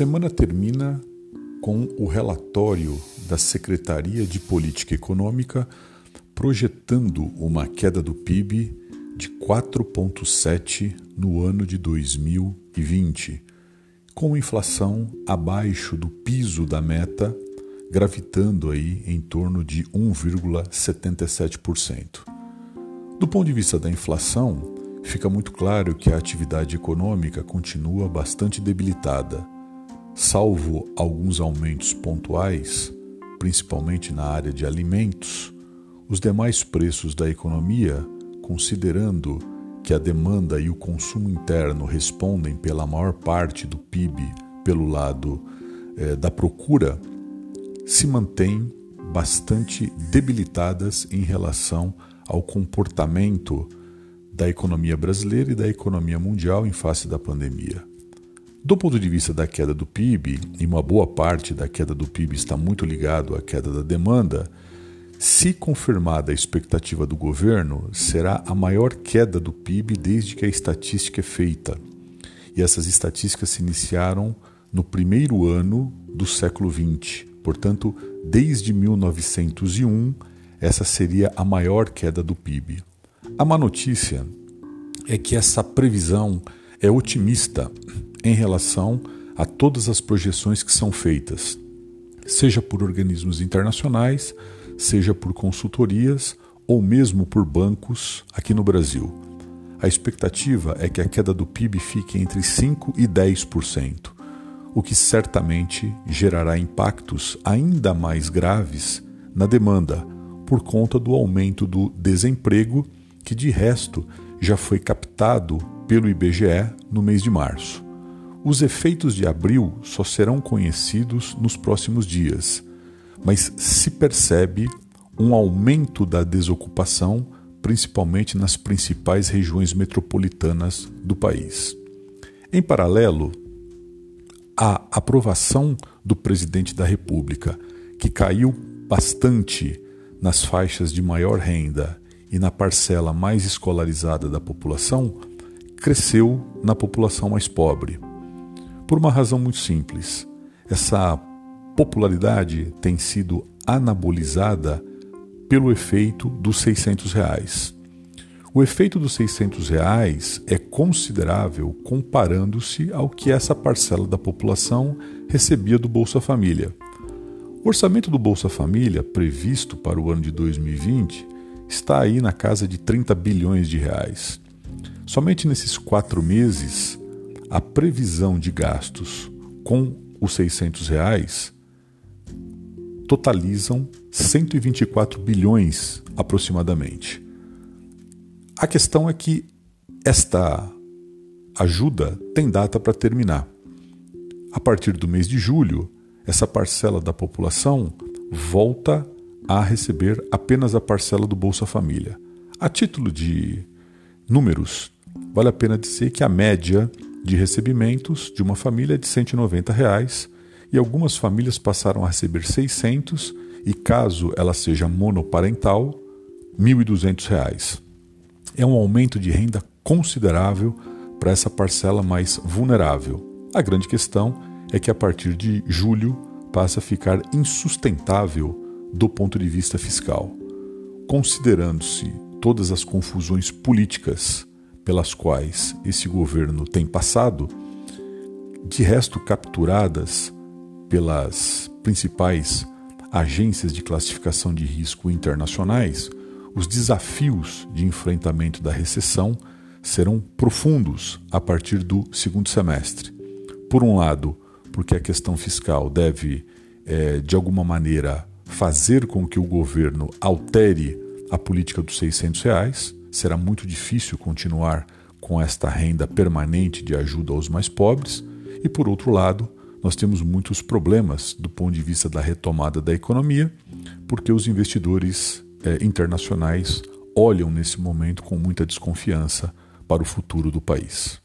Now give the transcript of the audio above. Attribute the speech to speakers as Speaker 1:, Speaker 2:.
Speaker 1: semana termina com o relatório da Secretaria de Política Econômica projetando uma queda do PIB de 4,7 no ano de 2020, com inflação abaixo do piso da meta, gravitando aí em torno de 1,77%. Do ponto de vista da inflação, fica muito claro que a atividade econômica continua bastante debilitada Salvo alguns aumentos pontuais, principalmente na área de alimentos, os demais preços da economia, considerando que a demanda e o consumo interno respondem pela maior parte do PIB pelo lado eh, da procura, se mantêm bastante debilitadas em relação ao comportamento da economia brasileira e da economia mundial em face da pandemia. Do ponto de vista da queda do PIB, e uma boa parte da queda do PIB está muito ligado à queda da demanda, se confirmada a expectativa do governo, será a maior queda do PIB desde que a estatística é feita. E essas estatísticas se iniciaram no primeiro ano do século XX. Portanto, desde 1901, essa seria a maior queda do PIB. A má notícia é que essa previsão é otimista em relação a todas as projeções que são feitas, seja por organismos internacionais, seja por consultorias ou mesmo por bancos aqui no Brasil. A expectativa é que a queda do PIB fique entre 5% e 10%, o que certamente gerará impactos ainda mais graves na demanda, por conta do aumento do desemprego, que de resto já foi captado pelo IBGE no mês de março. Os efeitos de abril só serão conhecidos nos próximos dias, mas se percebe um aumento da desocupação, principalmente nas principais regiões metropolitanas do país. Em paralelo, a aprovação do presidente da República, que caiu bastante nas faixas de maior renda e na parcela mais escolarizada da população, cresceu na população mais pobre. Por uma razão muito simples. Essa popularidade tem sido anabolizada pelo efeito dos 600 reais. O efeito dos 600 reais é considerável comparando-se ao que essa parcela da população recebia do Bolsa Família. O orçamento do Bolsa Família, previsto para o ano de 2020, está aí na casa de 30 bilhões de reais. Somente nesses quatro meses, a previsão de gastos com os 600 reais totalizam 124 bilhões aproximadamente. A questão é que esta ajuda tem data para terminar. A partir do mês de julho, essa parcela da população volta a receber apenas a parcela do Bolsa Família. A título de números, vale a pena dizer que a média de recebimentos de uma família de 190 reais, e algumas famílias passaram a receber 600 e caso ela seja monoparental, 1.200 reais. É um aumento de renda considerável para essa parcela mais vulnerável. A grande questão é que a partir de julho passa a ficar insustentável do ponto de vista fiscal. Considerando-se todas as confusões políticas pelas quais esse governo tem passado, de resto capturadas pelas principais agências de classificação de risco internacionais, os desafios de enfrentamento da recessão serão profundos a partir do segundo semestre. Por um lado, porque a questão fiscal deve, é, de alguma maneira, fazer com que o governo altere a política dos 600 reais, será muito difícil continuar com esta renda permanente de ajuda aos mais pobres, e por outro lado, nós temos muitos problemas do ponto de vista da retomada da economia, porque os investidores eh, internacionais olham nesse momento com muita desconfiança para o futuro do país.